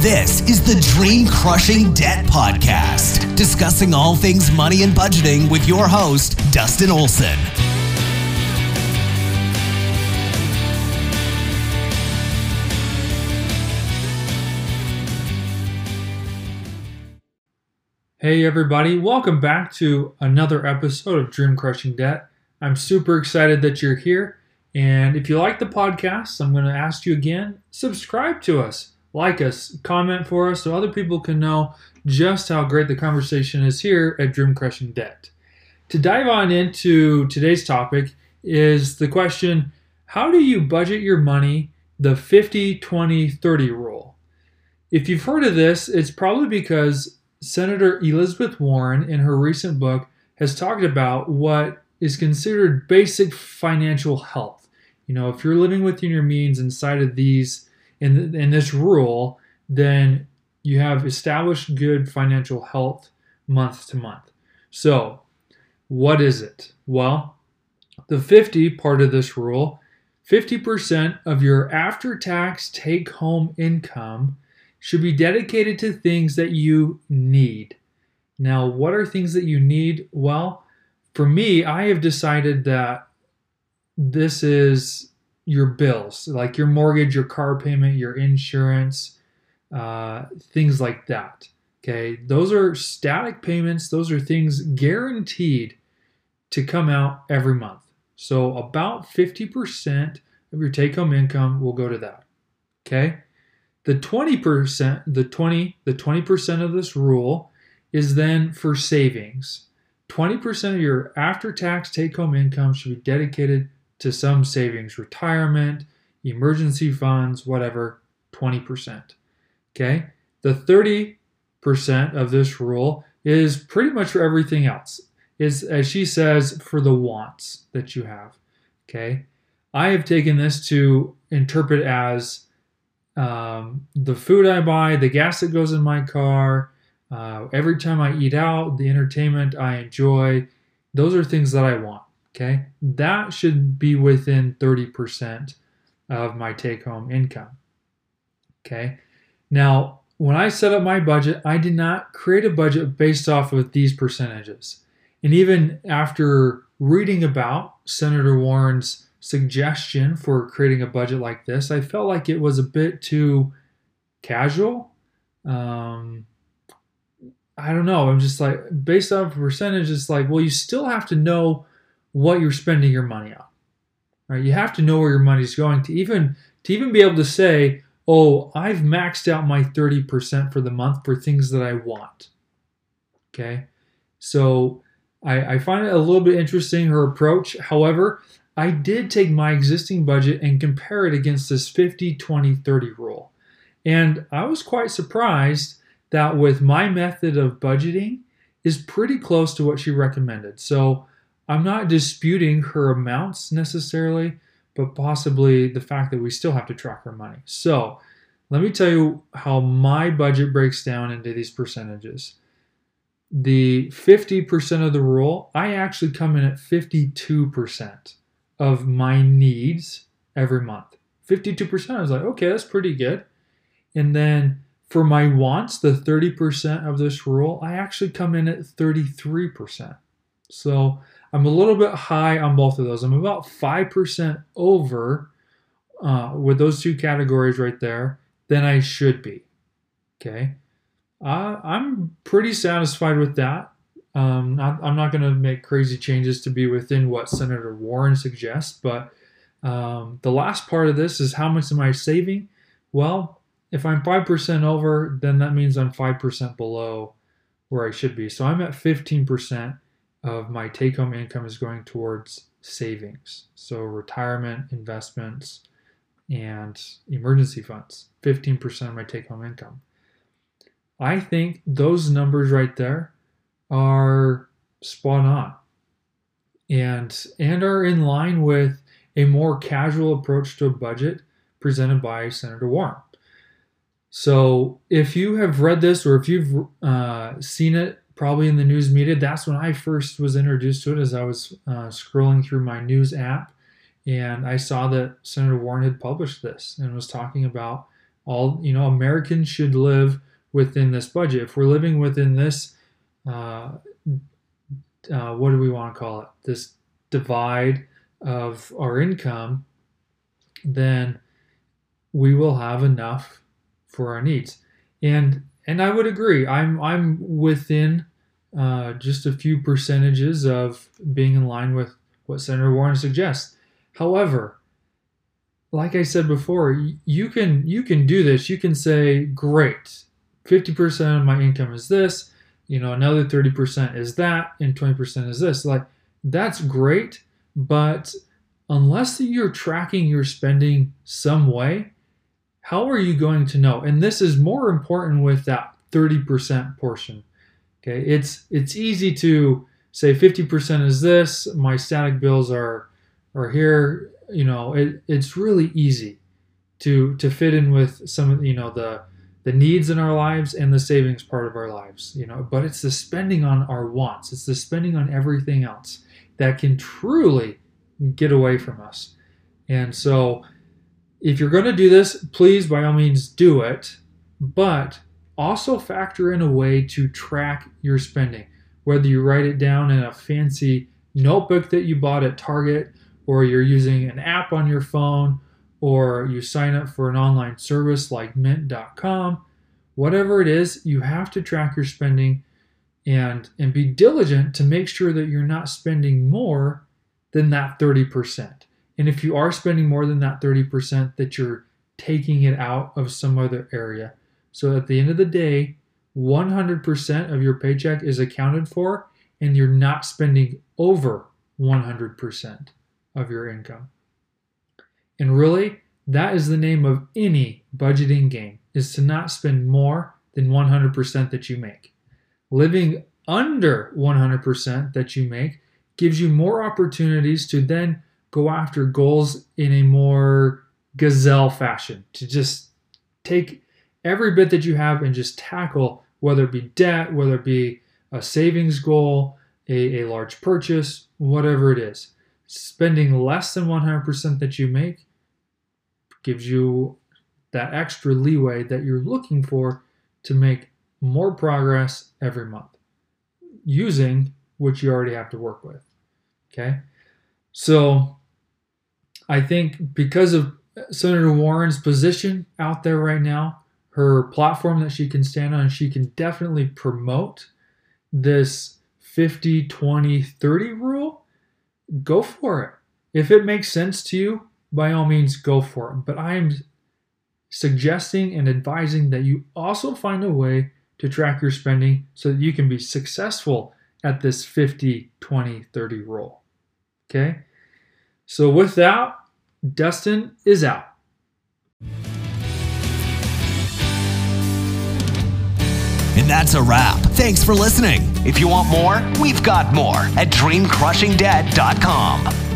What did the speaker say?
This is the Dream Crushing Debt Podcast, discussing all things money and budgeting with your host, Dustin Olson. Hey, everybody, welcome back to another episode of Dream Crushing Debt. I'm super excited that you're here. And if you like the podcast, I'm going to ask you again subscribe to us, like us, comment for us so other people can know just how great the conversation is here at Dream Crushing Debt. To dive on into today's topic is the question How do you budget your money the 50 20 30 rule? If you've heard of this, it's probably because Senator Elizabeth Warren, in her recent book, has talked about what is considered basic financial health. You know, if you're living within your means inside of these, in, in this rule, then you have established good financial health month to month. So, what is it? Well, the 50 part of this rule 50% of your after tax take home income should be dedicated to things that you need. Now, what are things that you need? Well, for me, I have decided that this is your bills, like your mortgage, your car payment, your insurance, uh, things like that. Okay, those are static payments, those are things guaranteed to come out every month. So, about 50% of your take home income will go to that. Okay. The 20%, the 20, the 20% of this rule is then for savings. 20% of your after-tax take-home income should be dedicated to some savings, retirement, emergency funds, whatever, 20%. Okay? The 30% of this rule is pretty much for everything else. Is as she says for the wants that you have. Okay? I have taken this to interpret as um, the food I buy, the gas that goes in my car, uh, every time I eat out, the entertainment I enjoy, those are things that I want. Okay. That should be within 30% of my take home income. Okay. Now, when I set up my budget, I did not create a budget based off of these percentages. And even after reading about Senator Warren's suggestion for creating a budget like this, I felt like it was a bit too casual. Um, I don't know. I'm just like, based off percentage, it's like, well, you still have to know what you're spending your money on. Right? You have to know where your money's going to even to even be able to say, oh, I've maxed out my 30% for the month for things that I want. Okay. So I, I find it a little bit interesting her approach. However, I did take my existing budget and compare it against this 50 20 30 rule. And I was quite surprised that with my method of budgeting is pretty close to what she recommended. So I'm not disputing her amounts necessarily, but possibly the fact that we still have to track her money. So let me tell you how my budget breaks down into these percentages. The 50% of the rule, I actually come in at 52% of my needs every month. 52%, I was like, okay, that's pretty good. And then for my wants, the 30% of this rule, I actually come in at 33%. So I'm a little bit high on both of those. I'm about 5% over uh, with those two categories right there than I should be. Okay. Uh, I'm pretty satisfied with that. Um, not, I'm not going to make crazy changes to be within what Senator Warren suggests, but um, the last part of this is how much am I saving? Well, if I'm 5% over, then that means I'm 5% below where I should be. So I'm at 15% of my take home income is going towards savings. So retirement, investments, and emergency funds. 15% of my take home income. I think those numbers right there are spot on and and are in line with a more casual approach to a budget presented by Senator Warren. So if you have read this or if you've uh, seen it probably in the news media, that's when I first was introduced to it as I was uh, scrolling through my news app and I saw that Senator Warren had published this and was talking about all you know Americans should live within this budget. If we're living within this, uh, uh, what do we want to call it? This divide of our income, then we will have enough for our needs. And and I would agree. I'm I'm within uh, just a few percentages of being in line with what Senator Warren suggests. However, like I said before, you can you can do this. You can say, "Great, 50% of my income is this, you know, another 30% is that, and 20% is this." Like that's great, but unless you're tracking your spending some way, how are you going to know? And this is more important with that 30% portion. Okay, it's it's easy to say 50% is this, my static bills are are here, you know, it, it's really easy to to fit in with some of you know the the needs in our lives and the savings part of our lives, you know, but it's the spending on our wants, it's the spending on everything else that can truly get away from us. And so if you're going to do this, please by all means do it, but also factor in a way to track your spending. Whether you write it down in a fancy notebook that you bought at Target, or you're using an app on your phone, or you sign up for an online service like mint.com, whatever it is, you have to track your spending and and be diligent to make sure that you're not spending more than that 30%. And if you are spending more than that 30%, that you're taking it out of some other area. So at the end of the day, 100% of your paycheck is accounted for, and you're not spending over 100% of your income. And really, that is the name of any budgeting game is to not spend more than 100% that you make. Living under 100% that you make gives you more opportunities to then go after goals in a more gazelle fashion, to just take every bit that you have and just tackle whether it be debt, whether it be a savings goal, a, a large purchase, whatever it is. Spending less than 100% that you make gives you that extra leeway that you're looking for to make more progress every month using what you already have to work with. Okay. So I think because of Senator Warren's position out there right now, her platform that she can stand on, she can definitely promote this 50, 20, 30 rule. Go for it. If it makes sense to you, by all means, go for it. But I am suggesting and advising that you also find a way to track your spending so that you can be successful at this 50, 20, 30 rule. Okay? So, with that, Dustin is out. And that's a wrap. Thanks for listening. If you want more, we've got more at dreamcrushingdebt.com.